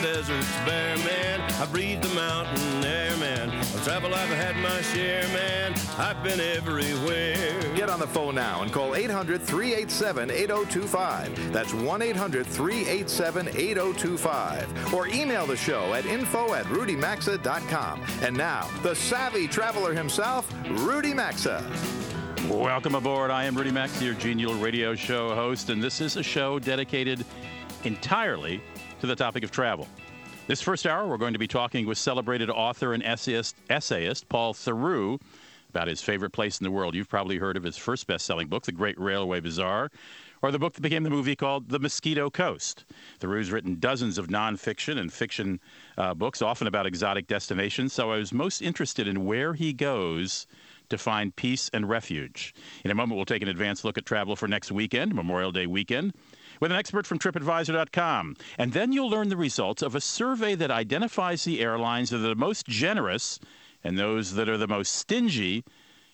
Across the deserts bare, man. I breathed the mountain air, man. Of travel I've had my share, man. I've been everywhere. Get on the phone now and call 800 387 8025. That's 1 800 387 8025. Or email the show at info at rudymaxa.com. And now, the savvy traveler himself, Rudy Maxa. Welcome aboard. I am Rudy Max, your genial radio show host, and this is a show dedicated entirely to the topic of travel. This first hour, we're going to be talking with celebrated author and essayist, essayist Paul Theroux about his favorite place in the world. You've probably heard of his first best selling book, The Great Railway Bazaar, or the book that became the movie called The Mosquito Coast. Theroux's written dozens of nonfiction and fiction uh, books, often about exotic destinations, so I was most interested in where he goes to find peace and refuge. In a moment, we'll take an advanced look at travel for next weekend, Memorial Day weekend with an expert from TripAdvisor.com. And then you'll learn the results of a survey that identifies the airlines that are the most generous and those that are the most stingy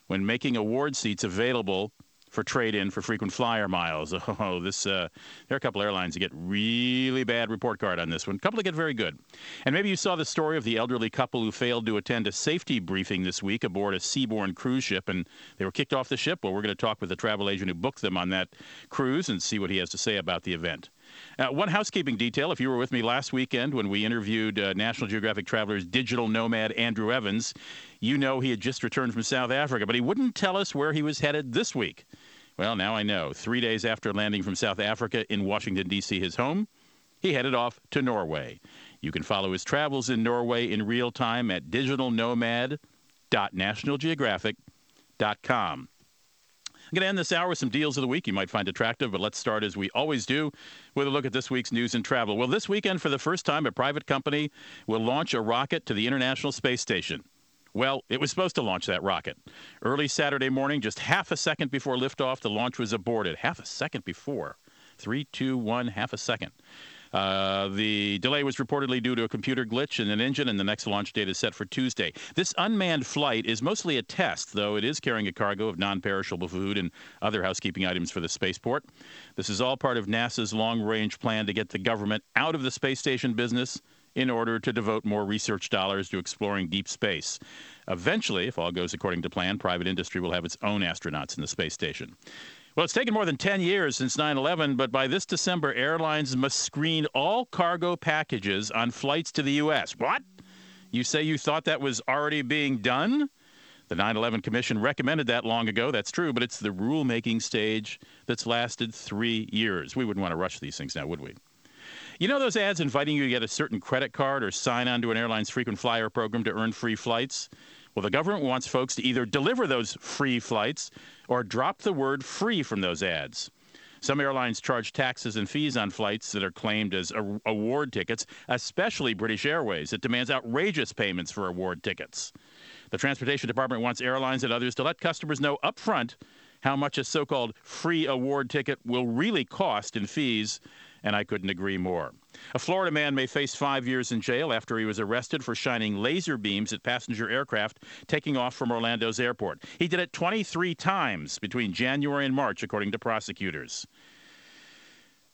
when making award seats available for trade-in for frequent flyer miles. Oh, this uh, there are a couple airlines that get really bad report card on this one. A couple that get very good. And maybe you saw the story of the elderly couple who failed to attend a safety briefing this week aboard a Seabourn cruise ship, and they were kicked off the ship. Well, we're going to talk with the travel agent who booked them on that cruise and see what he has to say about the event. Uh, one housekeeping detail if you were with me last weekend when we interviewed uh, National Geographic Traveler's digital nomad Andrew Evans, you know he had just returned from South Africa, but he wouldn't tell us where he was headed this week. Well, now I know. Three days after landing from South Africa in Washington, D.C., his home, he headed off to Norway. You can follow his travels in Norway in real time at digitalnomad.nationalgeographic.com. Going to end this hour with some deals of the week you might find attractive, but let's start as we always do with a look at this week's news and travel. Well, this weekend, for the first time, a private company will launch a rocket to the International Space Station. Well, it was supposed to launch that rocket. Early Saturday morning, just half a second before liftoff, the launch was aborted. Half a second before. Three, two, one, half a second. Uh, the delay was reportedly due to a computer glitch in an engine, and the next launch date is set for Tuesday. This unmanned flight is mostly a test, though it is carrying a cargo of non perishable food and other housekeeping items for the spaceport. This is all part of NASA's long range plan to get the government out of the space station business in order to devote more research dollars to exploring deep space. Eventually, if all goes according to plan, private industry will have its own astronauts in the space station. Well, it's taken more than 10 years since 9 11, but by this December, airlines must screen all cargo packages on flights to the U.S. What? You say you thought that was already being done? The 9 11 Commission recommended that long ago. That's true, but it's the rulemaking stage that's lasted three years. We wouldn't want to rush these things now, would we? You know those ads inviting you to get a certain credit card or sign on to an airline's frequent flyer program to earn free flights? Well, the government wants folks to either deliver those free flights or drop the word free from those ads. Some airlines charge taxes and fees on flights that are claimed as award tickets, especially British Airways. It demands outrageous payments for award tickets. The Transportation Department wants airlines and others to let customers know upfront how much a so called free award ticket will really cost in fees and I couldn't agree more. A Florida man may face five years in jail after he was arrested for shining laser beams at passenger aircraft taking off from Orlando's airport. He did it 23 times between January and March, according to prosecutors.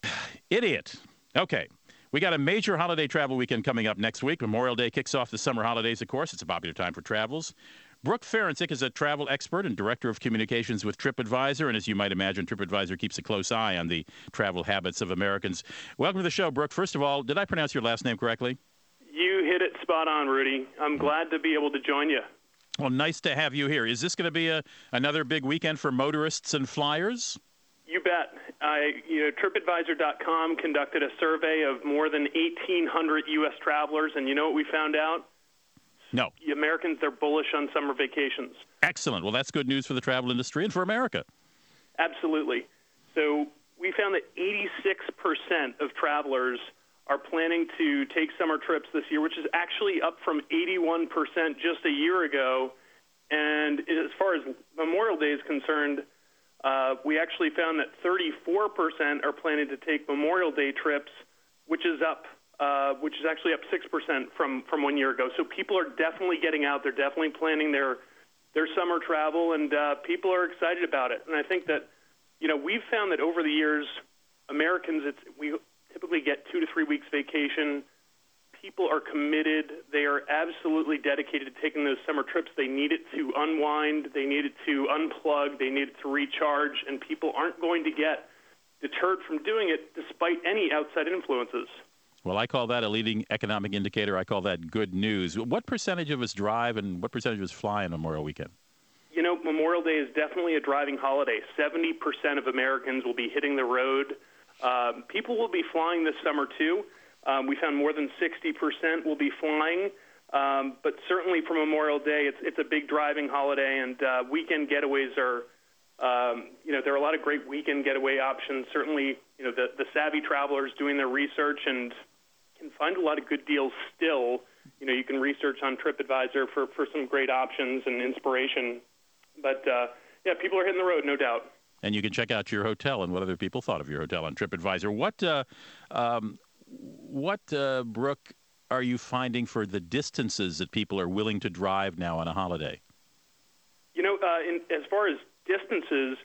Idiot. Okay. We got a major holiday travel weekend coming up next week. Memorial Day kicks off the summer holidays, of course. It's a popular time for travels. Brooke Ferencsik is a travel expert and director of communications with TripAdvisor. And as you might imagine, TripAdvisor keeps a close eye on the travel habits of Americans. Welcome to the show, Brooke. First of all, did I pronounce your last name correctly? You hit it spot on, Rudy. I'm glad to be able to join you. Well, nice to have you here. Is this going to be a, another big weekend for motorists and flyers? You bet. I, you know, TripAdvisor.com conducted a survey of more than 1,800 U.S. travelers, and you know what we found out? No. The Americans, they're bullish on summer vacations. Excellent. Well, that's good news for the travel industry and for America. Absolutely. So we found that 86% of travelers are planning to take summer trips this year, which is actually up from 81% just a year ago. And as far as Memorial Day is concerned, uh, we actually found that 34% are planning to take Memorial Day trips, which is up uh, which is actually up 6% from, from one year ago. So people are definitely getting out. They're definitely planning their, their summer travel, and uh, people are excited about it. And I think that, you know, we've found that over the years, Americans, it's, we typically get two to three weeks vacation. People are committed. They are absolutely dedicated to taking those summer trips. They need it to unwind. They need it to unplug. They need it to recharge. And people aren't going to get deterred from doing it despite any outside influences. Well, I call that a leading economic indicator. I call that good news. What percentage of us drive and what percentage of us fly on Memorial Weekend? You know, Memorial Day is definitely a driving holiday. 70% of Americans will be hitting the road. Um, people will be flying this summer, too. Um, we found more than 60% will be flying. Um, but certainly for Memorial Day, it's, it's a big driving holiday, and uh, weekend getaways are, um, you know, there are a lot of great weekend getaway options. Certainly, you know, the, the savvy travelers doing their research and can find a lot of good deals still. You know, you can research on TripAdvisor for, for some great options and inspiration. But uh, yeah, people are hitting the road, no doubt. And you can check out your hotel and what other people thought of your hotel on TripAdvisor. What, uh, um, what, uh, Brooke, are you finding for the distances that people are willing to drive now on a holiday? You know, uh, in, as far as distances,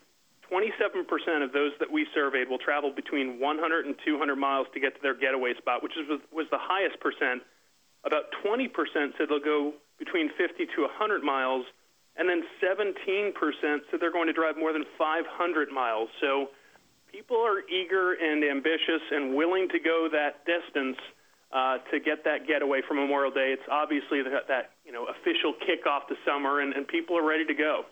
27% of those that we surveyed will travel between 100 and 200 miles to get to their getaway spot, which is, was the highest percent. About 20% said they'll go between 50 to 100 miles, and then 17% said they're going to drive more than 500 miles. So people are eager and ambitious and willing to go that distance uh, to get that getaway for Memorial Day. It's obviously that, that you know official kickoff to summer, and, and people are ready to go.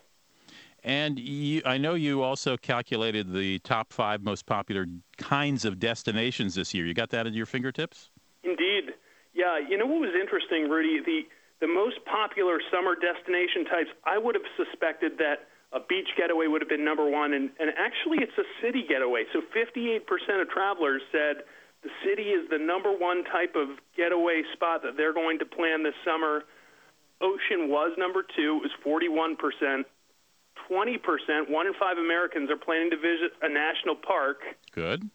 And you, I know you also calculated the top five most popular kinds of destinations this year. You got that at your fingertips? Indeed. Yeah. You know what was interesting, Rudy? The the most popular summer destination types, I would have suspected that a beach getaway would have been number one, and, and actually it's a city getaway. So 58% of travelers said the city is the number one type of getaway spot that they're going to plan this summer. Ocean was number two, it was 41%. 20%, one in five Americans are planning to visit a national park. Good.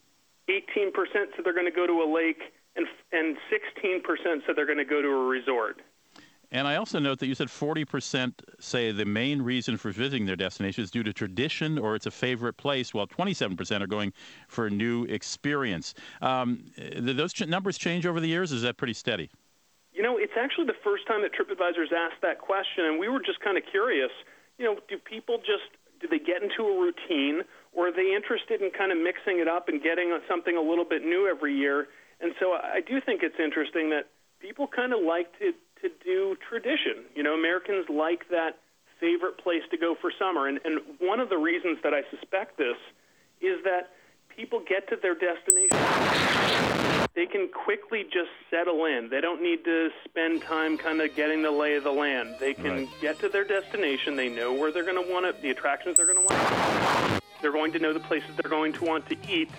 18% said they're going to go to a lake, and, and 16% said they're going to go to a resort. And I also note that you said 40% say the main reason for visiting their destination is due to tradition or it's a favorite place, while 27% are going for a new experience. Um, do those ch- numbers change over the years? is that pretty steady? You know, it's actually the first time that TripAdvisor's asked that question, and we were just kind of curious you know, do people just do they get into a routine, or are they interested in kind of mixing it up and getting something a little bit new every year? And so I do think it's interesting that people kind of like to to do tradition. You know, Americans like that favorite place to go for summer, and and one of the reasons that I suspect this is that people get to their destination they can quickly just settle in. They don't need to spend time kind of getting the lay of the land. They can right. get to their destination. They know where they're going to want it, the attractions they're going to want. They're going to know the places they're going to want to eat,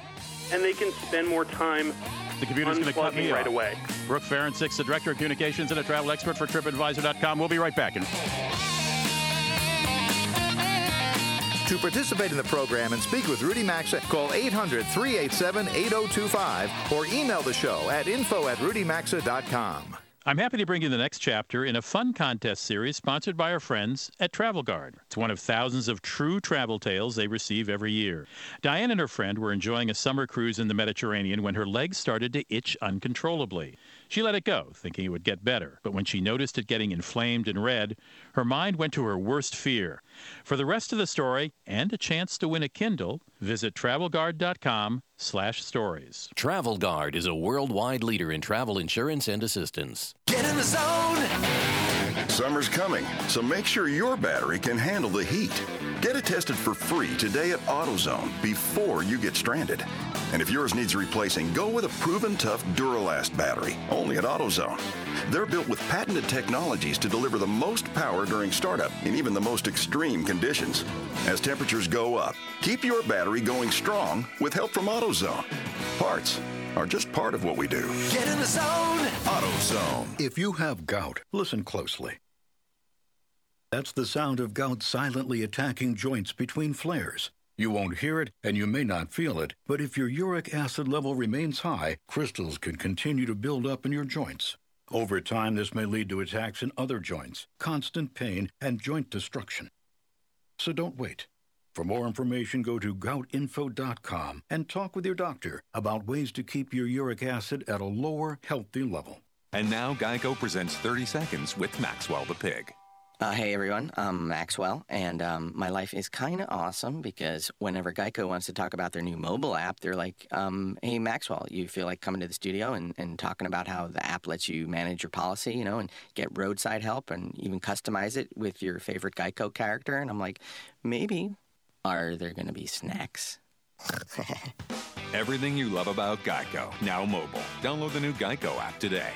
and they can spend more time the computer's going to cut me right off. away. Brooke Ferencsik, the director of communications and a travel expert for TripAdvisor.com. We'll be right back. To participate in the program and speak with Rudy Maxa, call 800 387 8025 or email the show at info at rudymaxa.com. I'm happy to bring you the next chapter in a fun contest series sponsored by our friends at Travel Guard. It's one of thousands of true travel tales they receive every year. Diane and her friend were enjoying a summer cruise in the Mediterranean when her legs started to itch uncontrollably. She let it go, thinking it would get better, but when she noticed it getting inflamed and red, her mind went to her worst fear. For the rest of the story and a chance to win a Kindle, visit travelguard.com slash stories. Travel Guard is a worldwide leader in travel insurance and assistance. Get in the zone! Summer's coming, so make sure your battery can handle the heat. Get it tested for free today at AutoZone before you get stranded. And if yours needs replacing, go with a proven tough Duralast battery, only at AutoZone. They're built with patented technologies to deliver the most power during startup in even the most extreme conditions. As temperatures go up, keep your battery going strong with help from AutoZone. Parts are just part of what we do. Get in the zone! AutoZone. If you have gout, listen closely. That's the sound of gout silently attacking joints between flares. You won't hear it and you may not feel it, but if your uric acid level remains high, crystals can continue to build up in your joints. Over time, this may lead to attacks in other joints, constant pain, and joint destruction. So don't wait. For more information, go to goutinfo.com and talk with your doctor about ways to keep your uric acid at a lower, healthy level. And now Geico presents 30 Seconds with Maxwell the Pig. Uh, hey everyone, I'm Maxwell, and um, my life is kind of awesome because whenever Geico wants to talk about their new mobile app, they're like, um, "Hey Maxwell, you feel like coming to the studio and, and talking about how the app lets you manage your policy, you know, and get roadside help and even customize it with your favorite Geico character?" And I'm like, "Maybe. Are there going to be snacks?" Everything you love about Geico now mobile. Download the new Geico app today.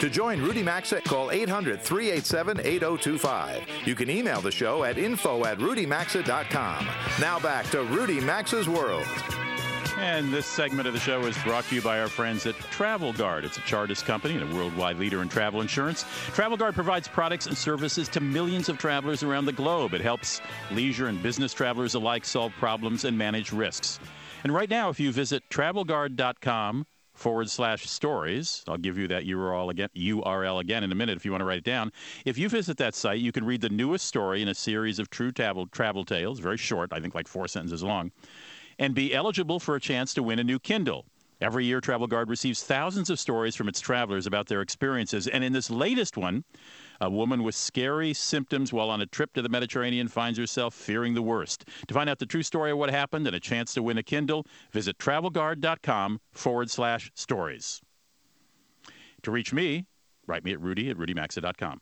To join Rudy Maxa, call 800 387 8025. You can email the show at info at rudymaxa.com. Now back to Rudy Maxa's World. And this segment of the show is brought to you by our friends at Travel Guard. It's a Chartis company and a worldwide leader in travel insurance. Travel Guard provides products and services to millions of travelers around the globe. It helps leisure and business travelers alike solve problems and manage risks. And right now, if you visit travelguard.com forward slash stories. I'll give you that URL again, URL again in a minute if you want to write it down. If you visit that site, you can read the newest story in a series of true travel, travel tales, very short, I think like four sentences long, and be eligible for a chance to win a new Kindle. Every year, Travel Guard receives thousands of stories from its travelers about their experiences. And in this latest one, a woman with scary symptoms while on a trip to the Mediterranean finds herself fearing the worst. To find out the true story of what happened and a chance to win a Kindle, visit travelguard.com forward slash stories. To reach me, write me at rudy at rudymaxa.com.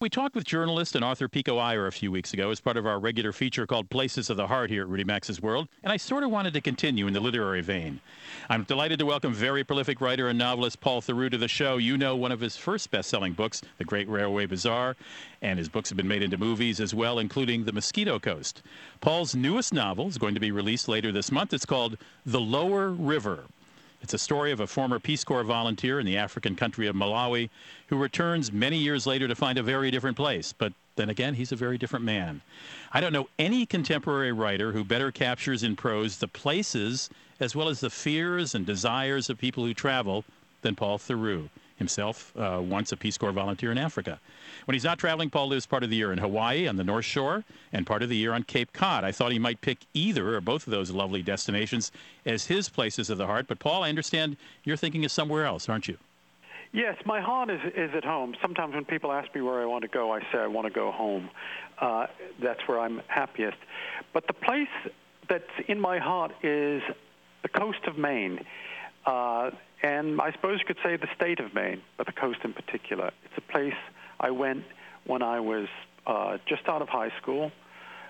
We talked with journalist and author Pico Iyer a few weeks ago as part of our regular feature called Places of the Heart here at Rudy Maxa's World, and I sort of wanted to continue in the literary vein. I'm delighted to welcome very prolific writer and novelist Paul Theroux to the show. You know one of his first best-selling books, The Great Railway Bazaar, and his books have been made into movies as well, including The Mosquito Coast. Paul's newest novel is going to be released later this month. It's called The Lower River. It's a story of a former Peace Corps volunteer in the African country of Malawi who returns many years later to find a very different place. But then again, he's a very different man. I don't know any contemporary writer who better captures in prose the places as well as the fears and desires of people who travel than Paul Theroux himself uh, once a Peace Corps volunteer in Africa. When he's not traveling, Paul lives part of the year in Hawaii on the North Shore and part of the year on Cape Cod. I thought he might pick either or both of those lovely destinations as his places of the heart. But, Paul, I understand you're thinking of somewhere else, aren't you? Yes, my heart is, is at home. Sometimes when people ask me where I want to go, I say I want to go home. Uh, that's where I'm happiest. But the place that's in my heart is the coast of Maine. Uh, and I suppose you could say the state of Maine, but the coast in particular. It's a place I went when I was uh, just out of high school.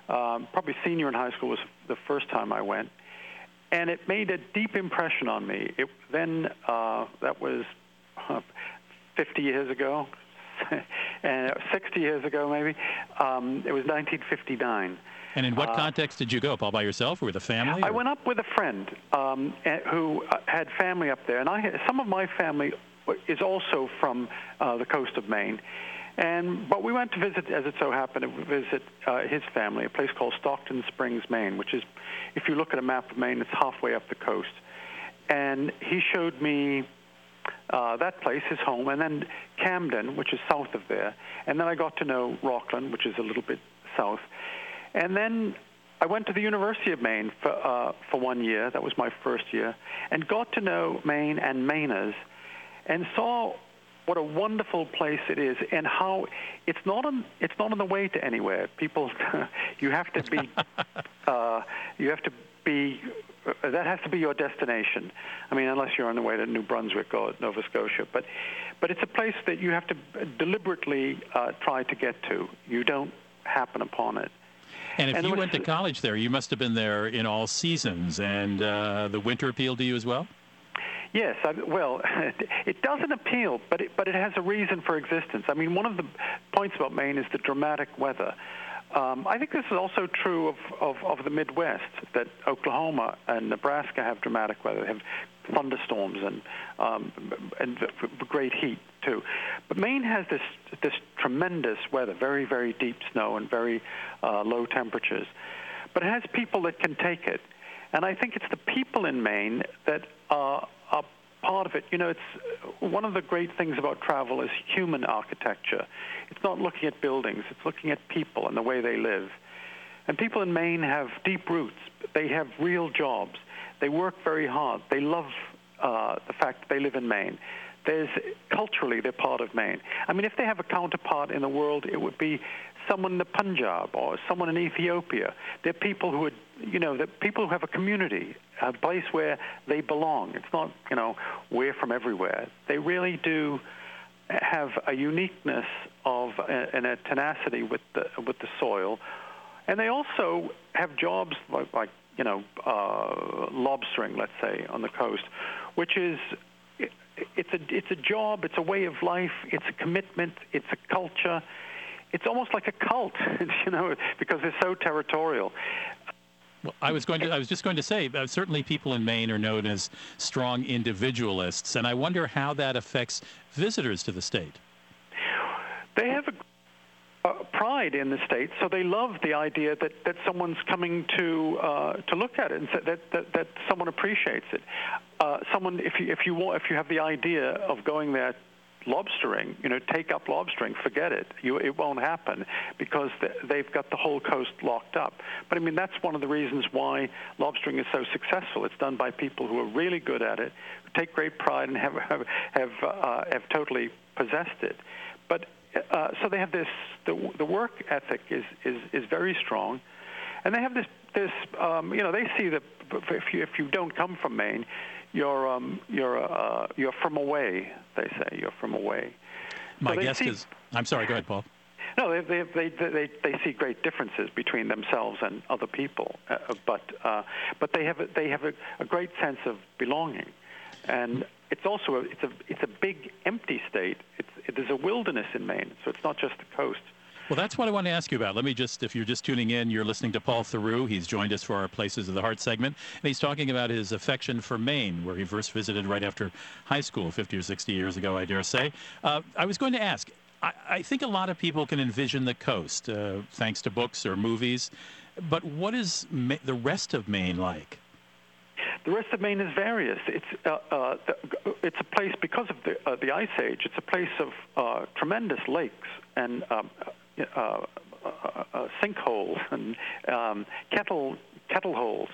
Um, probably senior in high school was the first time I went, and it made a deep impression on me. It then uh, that was uh, 50 years ago, and 60 years ago maybe. Um, it was 1959. And in what uh, context did you go, Paul, by yourself or with a family? I went up with a friend um, who uh, had family up there, and I some of my family is also from uh, the coast of Maine. And but we went to visit, as it so happened, to visit uh, his family, a place called Stockton Springs, Maine, which is, if you look at a map of Maine, it's halfway up the coast. And he showed me uh, that place, his home, and then Camden, which is south of there. And then I got to know Rockland, which is a little bit south. And then I went to the University of Maine for, uh, for one year. That was my first year. And got to know Maine and Mainers and saw what a wonderful place it is and how it's not on it's not on the way to anywhere. People you have to be uh, you have to be uh, that has to be your destination. I mean unless you're on the way to new brunswick or nova scotia. But but it's a place that you have to deliberately uh, try to get to. You don't happen upon it and if and you went to college there, you must have been there in all seasons, and uh, the winter appealed to you as well. Yes, I, well, it doesn't appeal, but it, but it has a reason for existence. I mean, one of the points about Maine is the dramatic weather. um, I think this is also true of, of, of the Midwest, that Oklahoma and Nebraska have dramatic weather. They have thunderstorms and um, and great heat too. But Maine has this this tremendous weather, very very deep snow and very uh, low temperatures. But it has people that can take it, and I think it's the people in Maine that are, are part of it. You know, it's one of the great things about travel is human architecture. It's not looking at buildings; it's looking at people and the way they live. And people in Maine have deep roots. They have real jobs. They work very hard. They love uh, the fact that they live in Maine. There's culturally they're part of Maine. I mean, if they have a counterpart in the world, it would be someone in the Punjab or someone in Ethiopia. They're people who are, you know, they're people who have a community, a place where they belong. It's not, you know, we're from everywhere. They really do have a uniqueness of and a tenacity with the with the soil, and they also have jobs like, like you know uh, lobstering, let's say, on the coast, which is it's a it's a job, it's a way of life, it's a commitment, it's a culture. It's almost like a cult, you know, because they're so territorial. Well, I was going to. I was just going to say. Uh, certainly, people in Maine are known as strong individualists, and I wonder how that affects visitors to the state. They have a uh, pride in the state, so they love the idea that, that someone's coming to uh, to look at it and that, that that someone appreciates it. Uh, someone, if you if you want, if you have the idea of going there lobstering, you know, take up lobstering, forget it. You, it won't happen because they've got the whole coast locked up. But I mean, that's one of the reasons why lobstering is so successful. It's done by people who are really good at it, who take great pride and have have have, uh, have totally possessed it. Uh, so they have this the, the work ethic is, is is very strong, and they have this this um, you know they see that if you if you don't come from Maine, you're um, you're uh, you're from away. They say you're from away. My so guess see, is. I'm sorry. Go ahead, Paul. No, they they, they they they see great differences between themselves and other people, uh, but uh, but they have a, they have a, a great sense of belonging, and it's also a, it's a it's a big empty state. It's it, there's a wilderness in Maine, so it's not just the coast. Well, that's what I want to ask you about. Let me just, if you're just tuning in, you're listening to Paul Theroux. He's joined us for our Places of the Heart segment, and he's talking about his affection for Maine, where he first visited right after high school, 50 or 60 years ago, I dare say. Uh, I was going to ask, I, think a lot of people can envision the coast, uh, thanks to books or movies, but what is Ma- the rest of Maine like? The rest of Maine is various. It's uh, uh, it's a place because of the uh, the ice age. It's a place of uh, tremendous lakes and um, uh, uh, sinkholes and um, kettle kettle holes.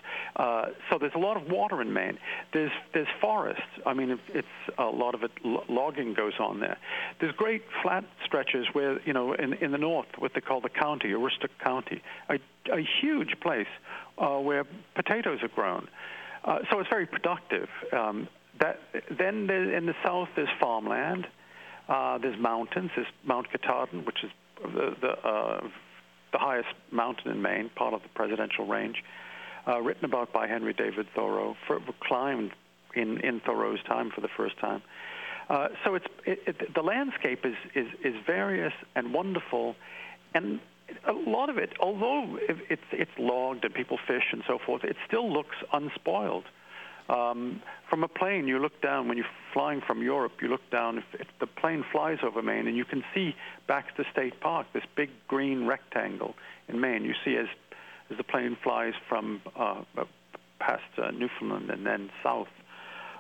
So there's a lot of water in Maine. There's there's forests. I mean, it's a lot of it logging goes on there. There's great flat stretches where you know in in the north, what they call the county, Aroostook County, a, a huge place where potatoes are grown. Uh, so it's very productive. Um, that then in the south there's farmland. Uh, there's mountains. There's Mount Katahdin, which is the the, uh, the highest mountain in Maine, part of the presidential range, uh, written about by Henry David Thoreau, for, climbed in in Thoreau's time for the first time. Uh, so it's it, it, the landscape is, is is various and wonderful, and a lot of it, although it's it's logged and people fish and so forth, it still looks unspoiled. Um, from a plane, you look down when you're flying from Europe. You look down. If, if the plane flies over Maine, and you can see Baxter State Park, this big green rectangle in Maine. You see as as the plane flies from uh, past uh, Newfoundland and then south.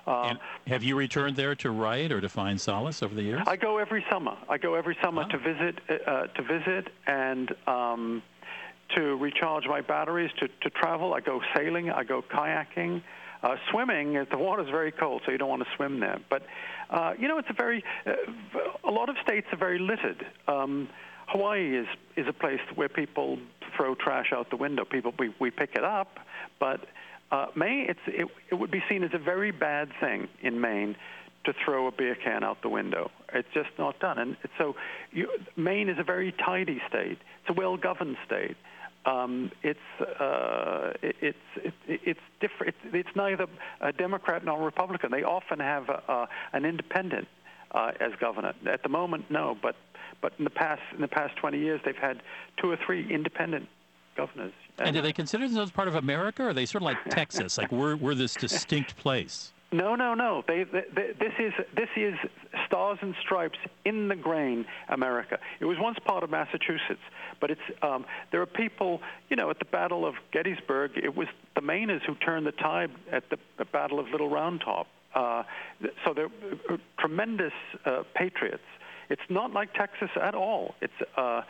Um, have you returned there to write or to find solace over the years? I go every summer. I go every summer to visit, uh, to visit, and um, to recharge my batteries, to, to travel. I go sailing. I go kayaking. Uh, swimming, the water's very cold, so you don't want to swim there. But uh, you know, it's a very uh, a lot of states are very littered. Um, Hawaii is is a place where people throw trash out the window. People we we pick it up, but uh, Maine it, it would be seen as a very bad thing in Maine to throw a beer can out the window. It's just not done. And so you, Maine is a very tidy state. It's a well-governed state. Um, it's uh, it, it's it, it's different. It's, it's, neither a Democrat nor a Republican. They often have a, a, an independent uh, as governor. At the moment, no, but but in the past in the past 20 years, they've had two or three independent governors. And, and do they consider themselves part of America, or are they sort of like Texas, like we're we're this distinct place? No, no, no. They, they, they, this is this is stars and stripes in the grain, America. It was once part of Massachusetts, but it's um, there are people, you know, at the Battle of Gettysburg. It was the Mainers who turned the tide at the, the Battle of Little Round Top. Uh, so they're uh, tremendous uh, patriots. It's not like Texas at all. It's uh, uh,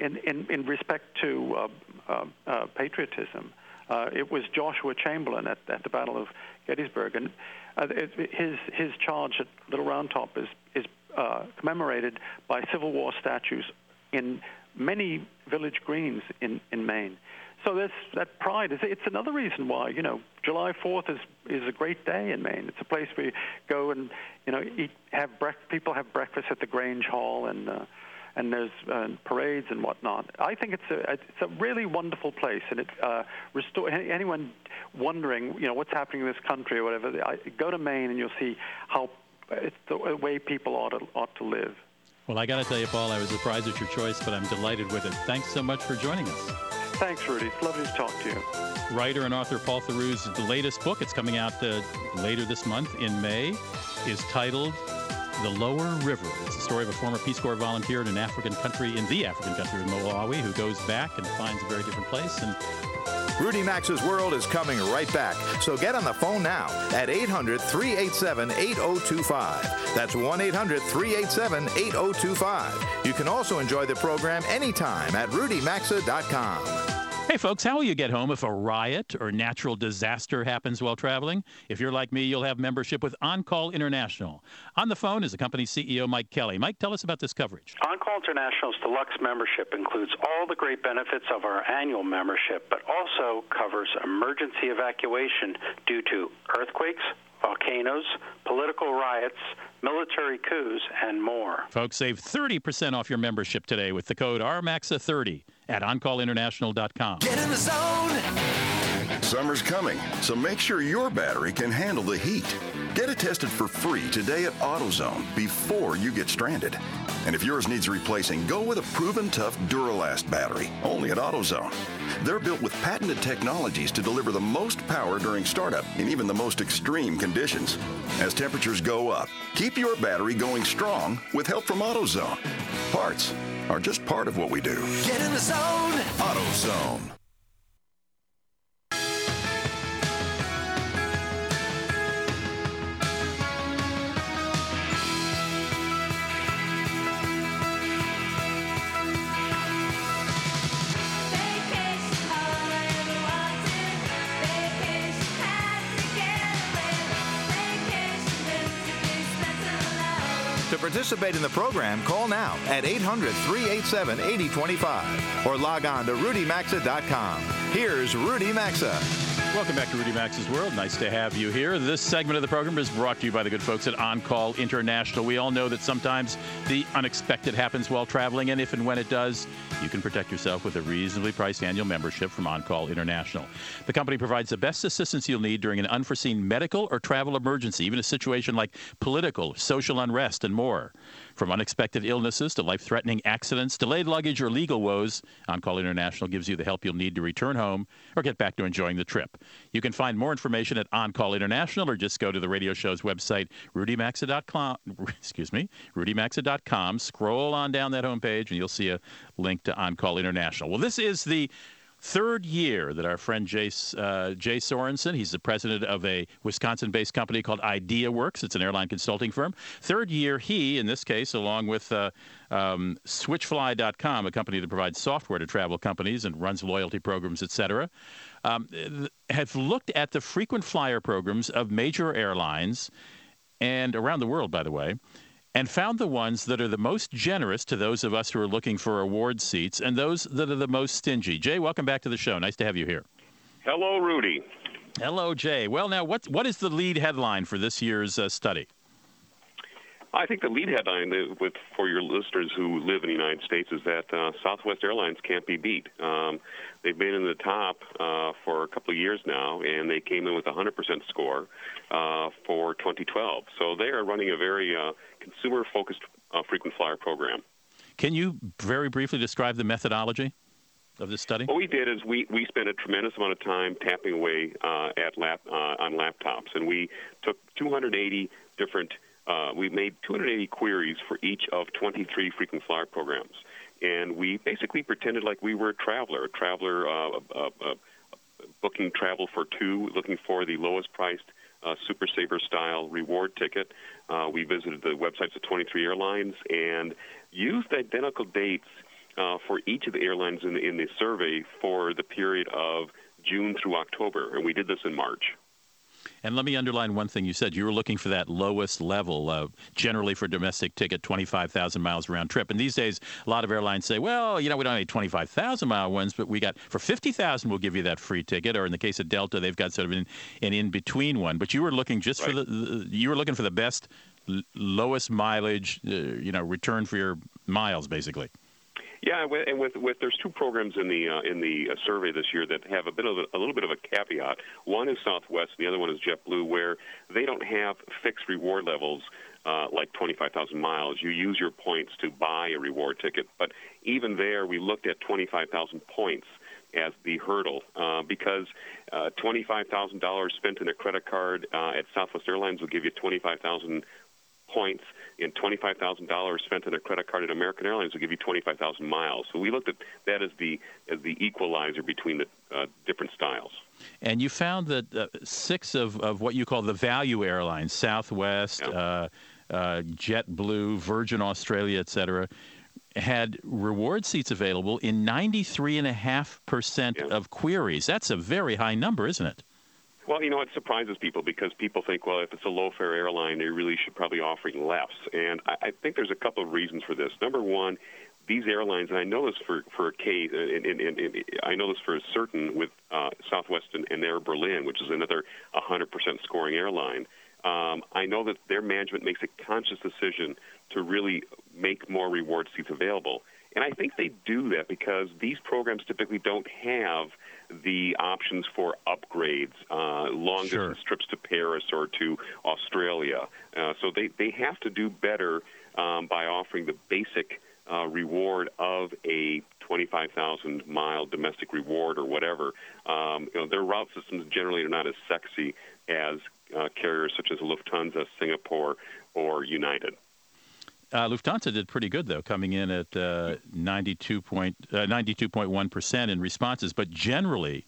in, in in respect to uh, uh, uh, patriotism. Uh, it was Joshua Chamberlain at, at the Battle of Gettysburg, and uh, it, his his charge at Little Round Top is is uh, commemorated by Civil War statues in many village greens in in Maine. So there's that pride. It's, it's another reason why you know July 4th is is a great day in Maine. It's a place where you go and you know eat have brec- people have breakfast at the Grange Hall and. Uh, and there's uh, parades and whatnot. I think it's a it's a really wonderful place, and it uh, restore anyone wondering, you know, what's happening in this country or whatever. I, go to Maine and you'll see how it's the way people ought to ought to live. Well, I got to tell you, Paul, I was surprised at your choice, but I'm delighted with it. Thanks so much for joining us. Thanks, Rudy. It's lovely to talk to you. Writer and author Paul Theroux's latest book, it's coming out uh, later this month in May, is titled the Lower River. It's the story of a former Peace Corps volunteer in an African country, in the African country of Malawi, who goes back and finds a very different place. And Rudy Maxa's World is coming right back. So get on the phone now at 800 387 8025. That's 1 800 387 8025. You can also enjoy the program anytime at rudymaxa.com. Hey, folks, how will you get home if a riot or natural disaster happens while traveling? If you're like me, you'll have membership with OnCall International. On the phone is the company's CEO, Mike Kelly. Mike, tell us about this coverage. OnCall International's deluxe membership includes all the great benefits of our annual membership, but also covers emergency evacuation due to earthquakes, volcanoes, political riots, military coups, and more. Folks, save 30% off your membership today with the code RMAXA30 at OnCallInternational.com. Get in the zone. Summer's coming, so make sure your battery can handle the heat. Get it tested for free today at AutoZone before you get stranded. And if yours needs replacing, go with a proven tough Duralast battery, only at AutoZone. They're built with patented technologies to deliver the most power during startup in even the most extreme conditions. As temperatures go up, keep your battery going strong with help from AutoZone. Parts are just part of what we do. Get in the zone. AutoZone. Participate in the program, call now at 800 387 8025 or log on to rudymaxa.com. Here's Rudy Maxa. Welcome back to Rudy Maxa's World. Nice to have you here. This segment of the program is brought to you by the good folks at On Call International. We all know that sometimes the unexpected happens while traveling, and if and when it does, you can protect yourself with a reasonably priced annual membership from On Call International. The company provides the best assistance you'll need during an unforeseen medical or travel emergency, even a situation like political, social unrest, and more. From unexpected illnesses to life threatening accidents, delayed luggage, or legal woes, On Call International gives you the help you'll need to return home or get back to enjoying the trip. You can find more information at On Call International or just go to the radio show's website, rudymaxa.com. Excuse me, rudymaxa.com. Scroll on down that homepage and you'll see a link to On Call International. Well, this is the third year that our friend Jay, uh, Jay Sorensen, he's the president of a Wisconsin based company called IdeaWorks. It's an airline consulting firm. Third year, he, in this case, along with uh, um, Switchfly.com, a company that provides software to travel companies and runs loyalty programs, et cetera, um, have looked at the frequent flyer programs of major airlines and around the world, by the way and found the ones that are the most generous to those of us who are looking for award seats and those that are the most stingy. Jay, welcome back to the show. Nice to have you here. Hello, Rudy. Hello, Jay. Well, now, what, what is the lead headline for this year's uh, study? I think the lead headline with for your listeners who live in the United States is that uh, Southwest Airlines can't be beat. Um, they've been in the top uh, for a couple of years now, and they came in with a 100% score uh, for 2012. So they are running a very uh, consumer-focused uh, frequent flyer program. Can you very briefly describe the methodology? of this study? What we did is we, we spent a tremendous amount of time tapping away uh, at lap, uh, on laptops, and we took 280 different uh, we made 280 queries for each of 23 frequent flyer programs. And we basically pretended like we were a traveler, a traveler uh, uh, booking travel for two, looking for the lowest priced uh, Super Saver style reward ticket. Uh, we visited the websites of 23 airlines and used identical dates uh, for each of the airlines in the, in the survey for the period of June through October. And we did this in March. And let me underline one thing you said. You were looking for that lowest level, uh, generally for domestic ticket, 25,000 miles round trip. And these days, a lot of airlines say, well, you know, we don't need 25,000 mile ones, but we got for 50,000, we'll give you that free ticket. Or in the case of Delta, they've got sort of an, an in between one. But you were looking just right. for the, the, you were looking for the best, l- lowest mileage, uh, you know, return for your miles, basically. Yeah, and with with there's two programs in the uh, in the uh, survey this year that have a bit of a, a little bit of a caveat. One is Southwest, and the other one is JetBlue, where they don't have fixed reward levels uh, like 25,000 miles. You use your points to buy a reward ticket, but even there, we looked at 25,000 points as the hurdle uh, because uh, $25,000 spent in a credit card uh, at Southwest Airlines will give you 25,000 points and $25,000 spent on a credit card at American Airlines will give you 25,000 miles. So we looked at that as the as the equalizer between the uh, different styles. And you found that uh, six of, of what you call the value airlines, Southwest, yeah. uh, uh JetBlue, Virgin Australia, et cetera, had reward seats available in 93.5% yeah. of queries. That's a very high number, isn't it? Well, you know, it surprises people because people think, well, if it's a low fare airline, they really should probably offering less. And I, I think there's a couple of reasons for this. Number one, these airlines, and I know this for for a case, and, and, and, and I know this for a certain with uh, Southwest and, and Air Berlin, which is another 100% scoring airline. Um, I know that their management makes a conscious decision to really make more reward seats available. And I think they do that because these programs typically don't have the options for upgrades, uh, long sure. distance trips to Paris or to Australia. Uh, so they, they have to do better um, by offering the basic uh, reward of a 25,000 mile domestic reward or whatever. Um, you know, their route systems generally are not as sexy as uh, carriers such as Lufthansa, Singapore, or United. Uh, Lufthansa did pretty good though, coming in at uh, 92 point, uh, 92.1 percent in responses. But generally,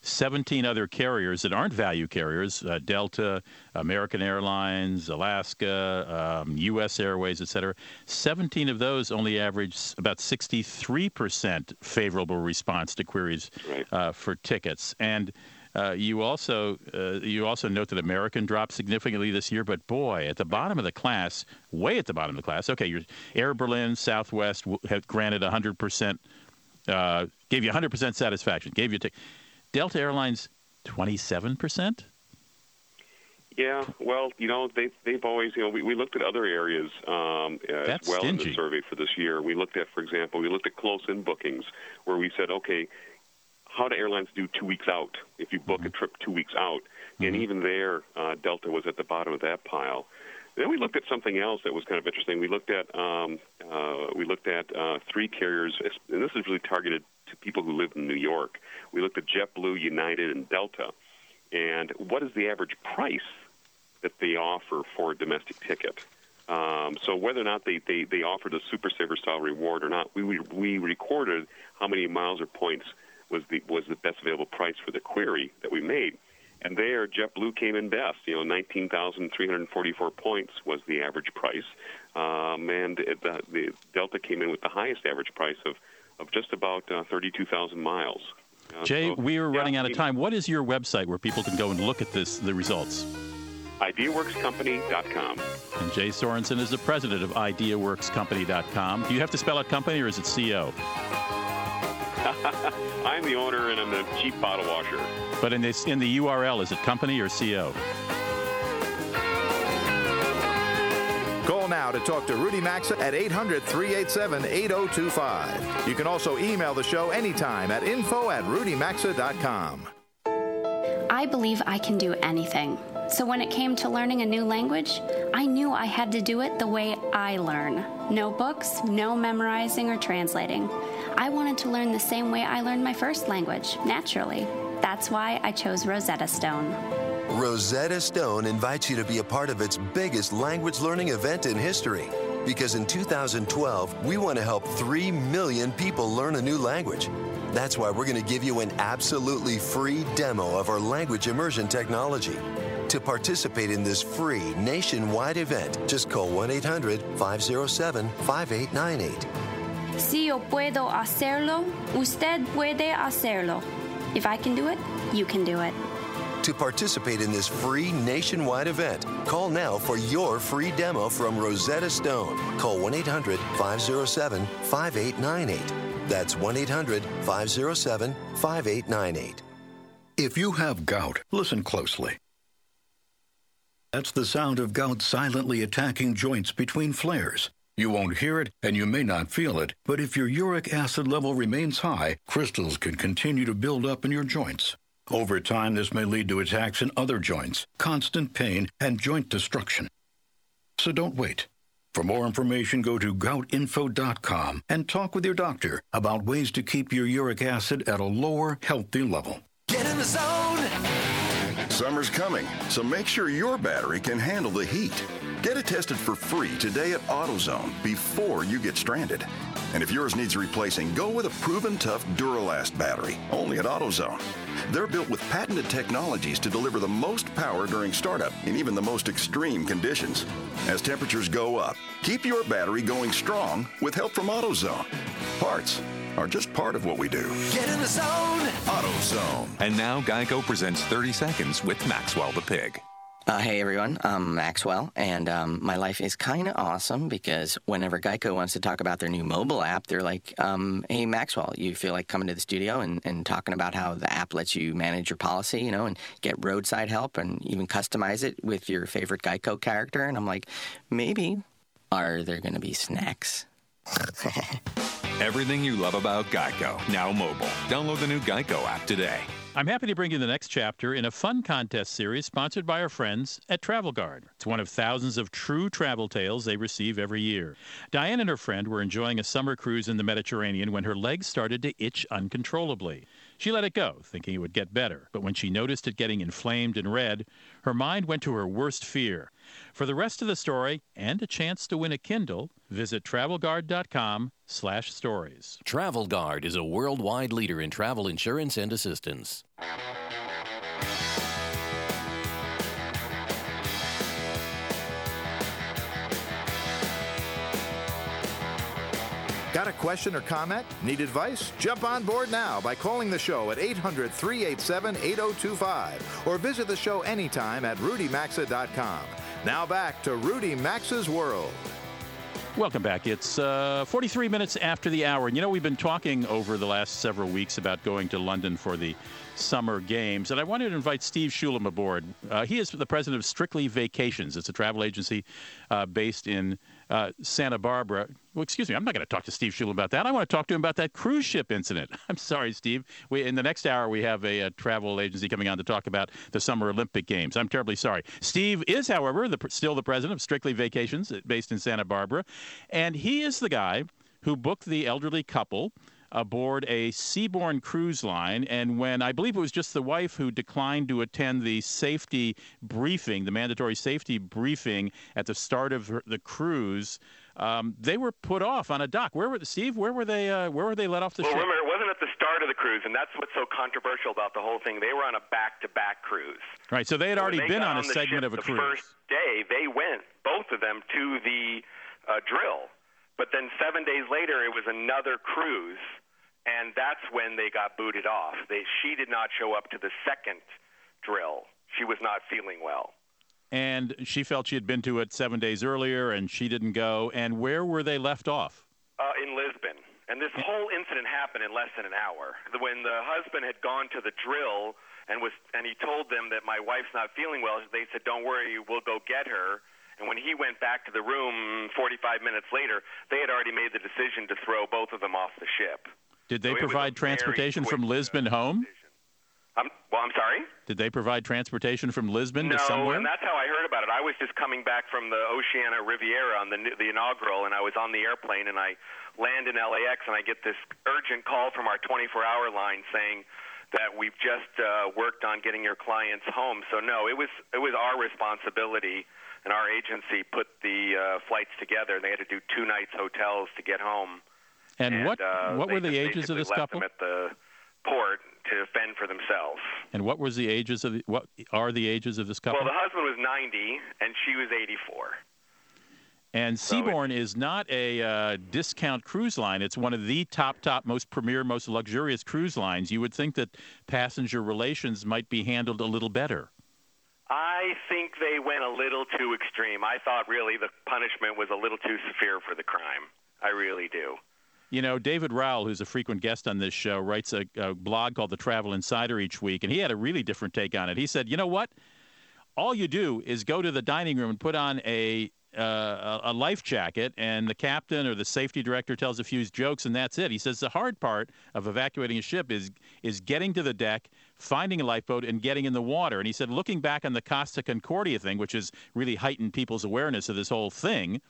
17 other carriers that aren't value carriers, uh, Delta, American Airlines, Alaska, um, U.S. Airways, et cetera, 17 of those only average about 63 percent favorable response to queries. Uh, for tickets. And uh, you also uh, you also note that American dropped significantly this year, but boy, at the bottom of the class, way at the bottom of the class. Okay, your Air Berlin, Southwest have granted 100 percent, uh, gave you 100 percent satisfaction, gave you t- Delta Airlines 27 percent. Yeah, well, you know, they've they've always, you know, we, we looked at other areas um, as well stingy. in the survey for this year. We looked at, for example, we looked at close-in bookings, where we said, okay, how do airlines do two weeks out if you book mm-hmm. a trip two weeks out? Mm-hmm. And even there, uh, Delta was at the bottom of that pile. Then we looked at something else that was kind of interesting. We looked at um, uh, we looked at uh, three carriers, and this is really targeted to people who live in New York. We looked at JetBlue, United, and Delta, and what is the average price that they offer for a domestic ticket? Um, so whether or not they, they, they offered a super saver style reward or not, we, we we recorded how many miles or points was the was the best available price for the query that we made. And there, JetBlue came in best. You know, 19,344 points was the average price, um, and the, the Delta came in with the highest average price of of just about uh, 32,000 miles. Uh, Jay, so, we are running out of time. What is your website where people can go and look at this the results? IdeaWorksCompany.com. And Jay Sorensen is the president of IdeaWorksCompany.com. Do you have to spell out company or is it CO? I'm the owner and I'm the chief bottle washer. But in this in the URL, is it company or CO? Call now to talk to Rudy Maxa at 800 387 8025. You can also email the show anytime at info at rudymaxa.com. I believe I can do anything. So when it came to learning a new language, I knew I had to do it the way I learn. No books, no memorizing or translating. I wanted to learn the same way I learned my first language, naturally. That's why I chose Rosetta Stone. Rosetta Stone invites you to be a part of its biggest language learning event in history. Because in 2012, we want to help 3 million people learn a new language. That's why we're going to give you an absolutely free demo of our language immersion technology. To participate in this free nationwide event, just call 1 800 507 5898. Si yo puedo hacerlo, usted puede hacerlo. If I can do it, you can do it. To participate in this free nationwide event, call now for your free demo from Rosetta Stone. Call 1 800 507 5898. That's 1 800 507 5898. If you have gout, listen closely. That's the sound of gout silently attacking joints between flares. You won't hear it and you may not feel it, but if your uric acid level remains high, crystals can continue to build up in your joints. Over time, this may lead to attacks in other joints, constant pain, and joint destruction. So don't wait. For more information, go to goutinfo.com and talk with your doctor about ways to keep your uric acid at a lower, healthy level. Get in the zone. Summer's coming, so make sure your battery can handle the heat. Get it tested for free today at AutoZone before you get stranded. And if yours needs replacing, go with a proven tough Duralast battery, only at AutoZone. They're built with patented technologies to deliver the most power during startup in even the most extreme conditions. As temperatures go up, keep your battery going strong with help from AutoZone. Parts are just part of what we do. Get in the zone. AutoZone. And now Geico presents 30 Seconds with Maxwell the Pig. Uh, hey everyone, I'm Maxwell, and um, my life is kind of awesome because whenever Geico wants to talk about their new mobile app, they're like, um, "Hey Maxwell, you feel like coming to the studio and, and talking about how the app lets you manage your policy, you know, and get roadside help and even customize it with your favorite Geico character?" And I'm like, "Maybe. Are there going to be snacks?" Everything you love about Geico, now mobile. Download the new Geico app today. I'm happy to bring you the next chapter in a fun contest series sponsored by our friends at Travel Guard. It's one of thousands of true travel tales they receive every year. Diane and her friend were enjoying a summer cruise in the Mediterranean when her legs started to itch uncontrollably. She let it go, thinking it would get better, but when she noticed it getting inflamed and red, her mind went to her worst fear. For the rest of the story and a chance to win a Kindle, visit travelguard.com/stories. Travel Guard is a worldwide leader in travel insurance and assistance. Got a question or comment? Need advice? Jump on board now by calling the show at 800 387 8025 or visit the show anytime at rudymaxa.com. Now back to Rudy Maxa's World. Welcome back. It's uh, 43 minutes after the hour. And you know, we've been talking over the last several weeks about going to London for the summer games. And I wanted to invite Steve Shulam aboard. Uh, he is the president of Strictly Vacations, it's a travel agency uh, based in uh, Santa Barbara. Well, excuse me, I'm not going to talk to Steve Shulam about that. I want to talk to him about that cruise ship incident. I'm sorry, Steve. We, in the next hour, we have a, a, travel agency coming on to talk about the Summer Olympic Games. I'm terribly sorry. Steve is, however, the, still the president of Strictly Vacations, based in Santa Barbara, and he is the guy who booked the elderly couple aboard a Seabourn cruise line. And when I believe it was just the wife who declined to attend the safety briefing, the mandatory safety briefing at the start of her, the cruise, um, they were put off on a dock. Where were Steve? Where were they? Uh, where were they let off the well, ship? remember, it wasn't at the start of the cruise, and that's what's so controversial about the whole thing. They were on a back-to-back cruise. Right. So they had So already they been on a the segment ship of a the cruise. First day, they went both of them to the uh, drill, but then seven days later, it was another cruise, and that's when they got booted off. They she did not show up to the second drill. She was not feeling well. and she felt she had been to it seven days earlier, and she didn't go. And where were they left off? uh, in Lisbon. And this whole incident happened in less than an hour. When the husband had gone to the drill and was and he told them that my wife's not feeling well, they said, "Don't worry, we'll go get her." And when he went back to the room 45 minutes later, they had already made the decision to throw both of them off the ship. Did they So it was a provide transportation from quick, Lisbon home? I'm, well, I'm sorry? Did they provide transportation from Lisbon no, to somewhere? No, and that's how I heard about it. I was just coming back from the Oceania Riviera on the the inaugural, and I was on the airplane, and I land in LAX, and I get this urgent call from our 24-hour line saying that we've just uh, worked on getting your clients home. So no, it was it was our responsibility, and our agency put the uh, flights together. and They had to do two nights hotels to get home. and, what uh, what were the ages of this left couple? Them at the port to fend for themselves. And what was the ages of the, what are the ages of this couple? Well, the husband was 90 and she was 84. and Seabourn is not a uh, discount cruise line. It's one of the top, top, most premier, most luxurious cruise lines. You would think that passenger relations might be handled a little better. I think they went a little too extreme. I thought really the punishment was a little too severe for the crime. I really do. You know, David Rowell, who's a frequent guest on this show, writes a, a blog called The Travel Insider each week, and he had a really different take on it. He said, you know what? All you do is go to the dining room and put on a uh, a life jacket, and the captain or the safety director tells a few jokes, and that's it. He says the hard part of evacuating a ship is is getting to the deck, finding a lifeboat, and getting in the water. And he said, looking back on the Costa Concordia thing, which has really heightened people's awareness of this whole thing.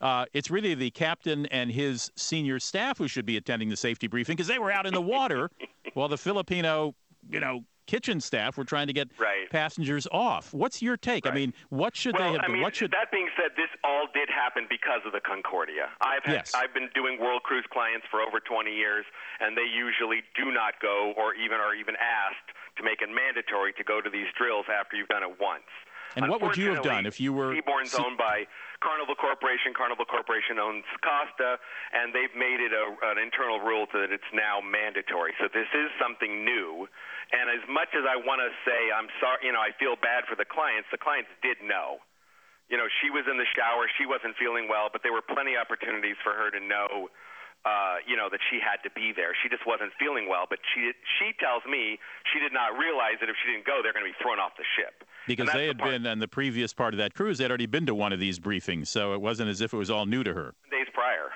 Uh, it's really the captain and his senior staff who should be attending the safety briefing because they were out in the water while the Filipino, you know, kitchen staff were trying to get Right. passengers off. What's your take? I mean, what should well, they have? I mean, what should that being said, this all did happen because of the Concordia. I've had, Yes. I've been doing World Cruise clients for over 20 years, and they usually do not go, or even are even asked to make it mandatory to go to these drills after you've done it once. And what would you have done if you were Seabourn's Se- owned by Carnival Corporation. Carnival Corporation owns Costa, and they've made it a, an internal rule that it's now mandatory. So this is something new. And as much as I want to say I'm sorry, you know, I feel bad for the clients. The clients did know. You know, she was in the shower. She wasn't feeling well, but there were plenty of opportunities for her to know. Uh, you know that she had to be there. She just wasn't feeling well, but she she tells me she did not realize that if she didn't go, they're going to be thrown off the ship. because they had part. been on the previous part of that cruise. They'd already been to one of these briefings, so it wasn't as if it was all new to her. days prior.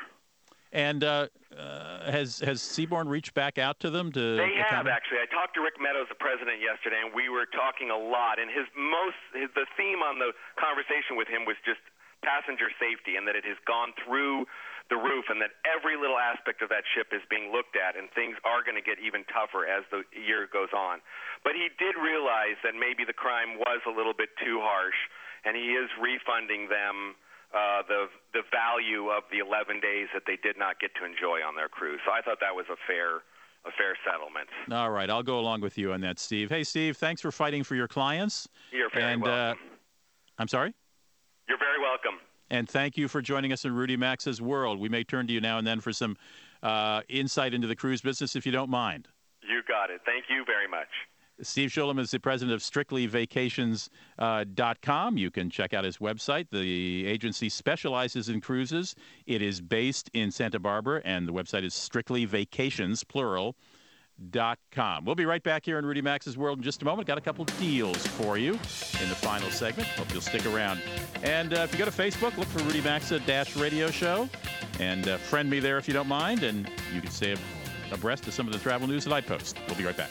And uh, uh, has has Seabourn reached back out to them to? They have accommodate- actually. I talked to Rick Meadows, the president, yesterday, and we were talking a lot. And his most, his, the theme on the conversation with him was just passenger safety, and that it has gone through the roof, and that every little aspect of that ship is being looked at, and things are going to get even tougher as the year goes on. But he did realize that maybe the crime was a little bit too harsh, and he is refunding them. Uh, the the value of the 11 days that they did not get to enjoy on their cruise. So I thought that was a fair a fair settlement. All right, I'll go along with you on that, Steve. Hey, Steve, thanks for fighting for your clients. You're very and welcome. Uh, I'm sorry. You're very welcome. And thank you for joining us in Rudy Maxa's world. We may turn to you now and then for some uh, insight into the cruise business, if you don't mind. You got it. Thank you very much. Steve Shulam is the president of StrictlyVacations.com. You can check out his website. The agency specializes in cruises. It is based in Santa Barbara, and the website is StrictlyVacations, plural, dot com. We'll be right back here in Rudy Maxa's World in just a moment. Got a couple deals for you in the final segment. Hope you'll stick around. And uh, if you go to Facebook, look for Rudy Maxa Dash Radio Show and uh, friend me there if you don't mind, and you can stay abreast of some of the travel news that I post. We'll be right back.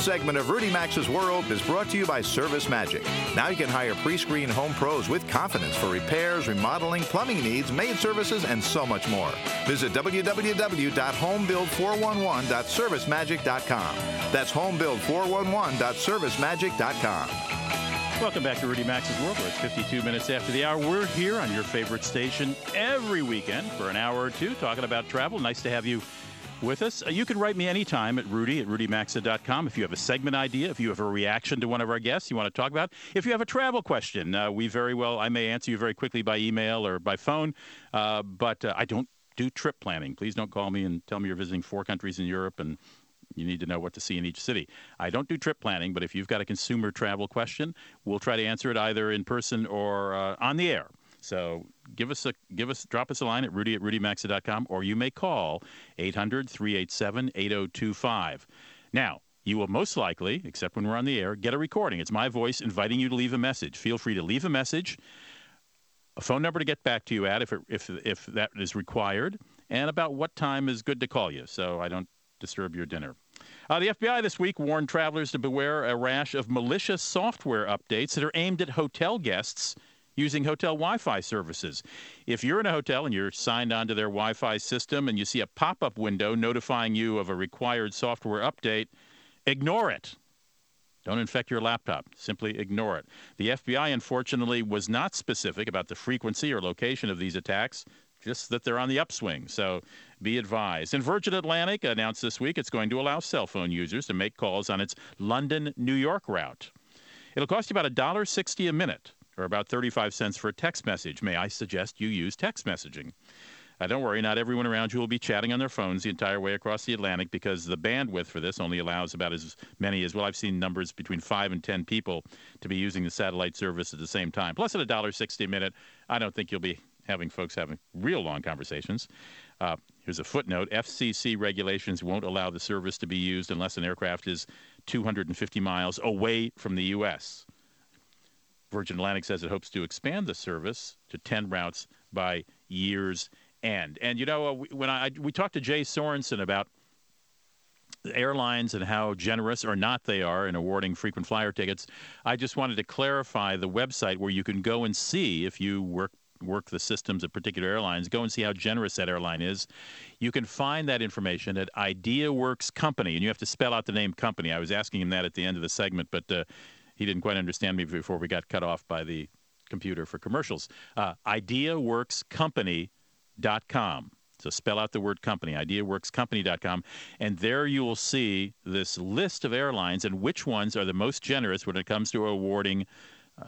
Segment of Rudy Maxa's World is brought to you by Service Magic. Now you can hire pre-screen home pros with confidence for repairs, remodeling, plumbing needs, maid services, and so much more. Visit www.homebuild411.servicemagic.com. That's homebuild411.servicemagic.com. Welcome back to Rudy Maxa's World, where it's 52 minutes after the hour. We're here on your favorite station every weekend for an hour or two talking about travel. Nice to have you with us. Uh, you can write me anytime at rudy at rudymaxa.com if you have a segment idea, if you have a reaction to one of our guests you want to talk about, if you have a travel question. Uh, we very well, I may answer you very quickly by email or by phone, uh, but uh, I don't do trip planning. Please don't call me and tell me you're visiting four countries in Europe and you need to know what to see in each city. I don't do trip planning, but if you've got a consumer travel question, we'll try to answer it either in person or uh, on the air. So give us a give us drop us a line at rudy at rudymaxa.com or you may call 800-387-8025. Now, you will most likely, except when we're on the air, get a recording. It's my voice inviting you to leave a message. Feel free to leave a message, a phone number to get back to you at if it, if if that is required, and about what time is good to call you so I don't disturb your dinner. Uh, the FBI this week warned travelers to beware a rash of malicious software updates that are aimed at hotel guests using hotel Wi Fi services. If you're in a hotel and you're signed onto their Wi Fi system and you see a pop up window notifying you of a required software update, ignore it. Don't infect your laptop. Simply ignore it. The FBI, unfortunately, was not specific about the frequency or location of these attacks, just that they're on the upswing. So be advised. And Virgin Atlantic announced this week it's going to allow cell phone users to make calls on its London New York route. It'll cost you about $1.60 a minute or about 35 cents for a text message. May I suggest you use text messaging? Uh, don't worry, not everyone around you will be chatting on their phones the entire way across the Atlantic because the bandwidth for this only allows about as many as, well, I've seen numbers between 5 and 10 people to be using the satellite service at the same time. Plus, at $1.60 a minute, I don't think you'll be having folks having real long conversations. Uh, here's a footnote FCC regulations won't allow the service to be used unless an aircraft is 250 miles away from the U.S. Virgin Atlantic says it hopes to expand the service to 10 routes by year's end. And, you know, uh, when I we talked to Jay Sorensen about airlines and how generous or not they are in awarding frequent flyer tickets, I just wanted to clarify the website where you can go and see if you work work the systems of particular airlines, go and see how generous that airline is. You can find that information at IdeaWorks Company, and you have to spell out the name company. I was asking him that at the end of the segment, but uh, he didn't quite understand me before we got cut off by the computer for commercials. Uh, IdeaWorksCompany.com. So spell out the word company, ideaworkscompany.com, and there you will see this list of airlines and which ones are the most generous when it comes to awarding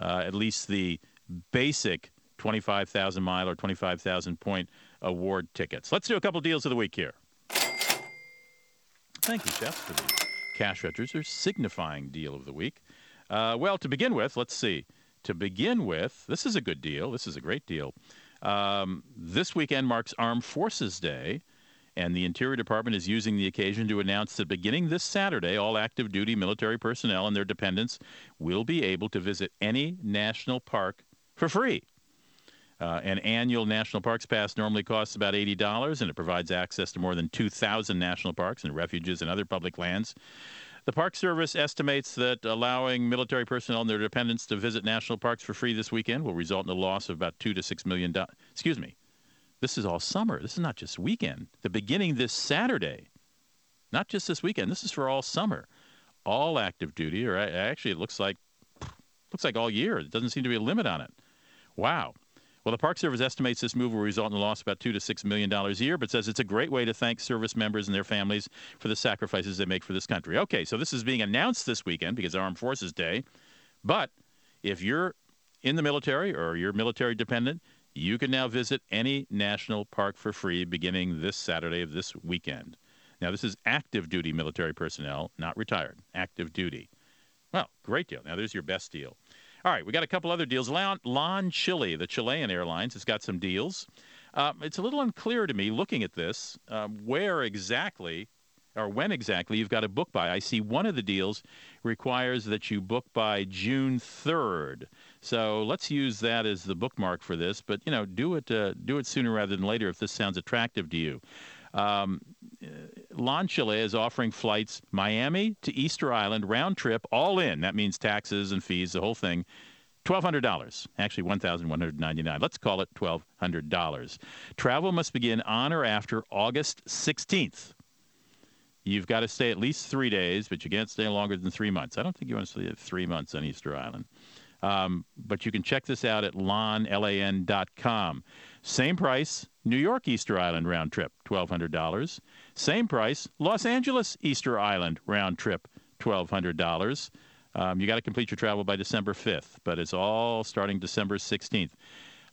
uh, at least the basic 25,000 mile or 25,000 point award tickets. Let's do a couple deals of the week here. Thank you, Jeff, for the cash register signifying deal of the week. Uh, well, to begin with, let's see. To begin with, this is a good deal. This is a great deal. Um, this weekend marks Armed Forces Day, and the Interior Department is using the occasion to announce that beginning this Saturday, all active duty military personnel and their dependents will be able to visit any national park for free. Uh, an annual National Parks Pass normally costs about $80, and it provides access to more than 2,000 national parks and refuges and other public lands. The Park Service estimates that allowing military personnel and their dependents to visit national parks for free this weekend will result in a loss of about two to six million dollars. Excuse me. This is all summer. This is not just weekend. The beginning this Saturday, not just this weekend. This is for all summer, all active duty, or actually, it looks like looks like all year. It doesn't seem to be a limit on it. Wow. Well, the Park Service estimates this move will result in a loss of about two to six million dollars a year, but says it's a great way to thank service members and their families for the sacrifices they make for this country. Okay, so this is being announced this weekend because Armed Forces Day, but if you're in the military or you're military dependent, you can now visit any national park for free beginning this Saturday of this weekend. Now, this is active duty military personnel, not retired, active duty. Well, great deal. Now, there's your best deal. All right, we got a couple other deals. LAN, LAN Chile, the Chilean Airlines, has got some deals. Uh, it's a little unclear to me looking at this um, where exactly or when exactly you've got to book by. I see one of the deals requires that you book by June 3rd. So let's use that as the bookmark for this. But you know, do it uh, do it sooner rather than later if this sounds attractive to you. Um, LAN Chile is offering flights Miami to Easter Island round trip, all in. That means taxes and fees, the whole thing. $1,200. Actually, $1,199. Let's call it $1,200. Travel must begin on or after August 16th. You've got to stay at least three days, but you can't stay longer than three months. I don't think you want to stay three months on Easter Island. Um, but you can check this out at lan.com. Same price, New York Easter Island round trip, $1,200. Same price, Los Angeles Easter Island round trip, $1,200. Um, you got to complete your travel by December 5th, but it's all starting December 16th.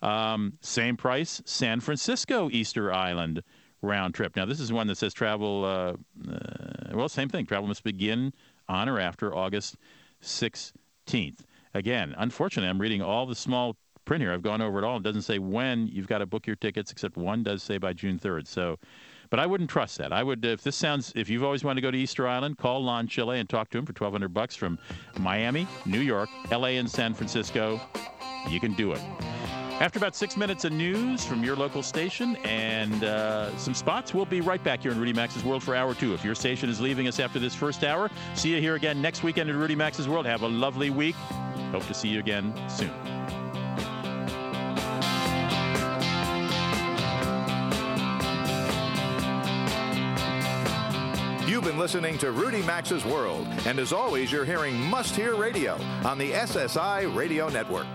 Um, same price, San Francisco Easter Island round trip. Now, this is one that says travel, uh, uh, well, same thing. Travel must begin on or after August 16th. Again, unfortunately, I'm reading all the small print here. I've gone over it all. It doesn't say when you've got to book your tickets, except one does say by June 3rd. So, but I wouldn't trust that. I would, if this sounds, if you've always wanted to go to Easter Island, call LAN Chile and talk to him for 1200 bucks from Miami, New York, LA, and San Francisco. You can do it. After about six minutes of news from your local station and uh, some spots, we'll be right back here in Rudy Maxa's World for hour two. If your station is leaving us after this first hour, see you here again next weekend in Rudy Maxa's World. Have a lovely week. Hope to see you again soon. You've been listening to Rudy Maxa's World, and as always, you're hearing Must Hear Radio on the SSI Radio Network.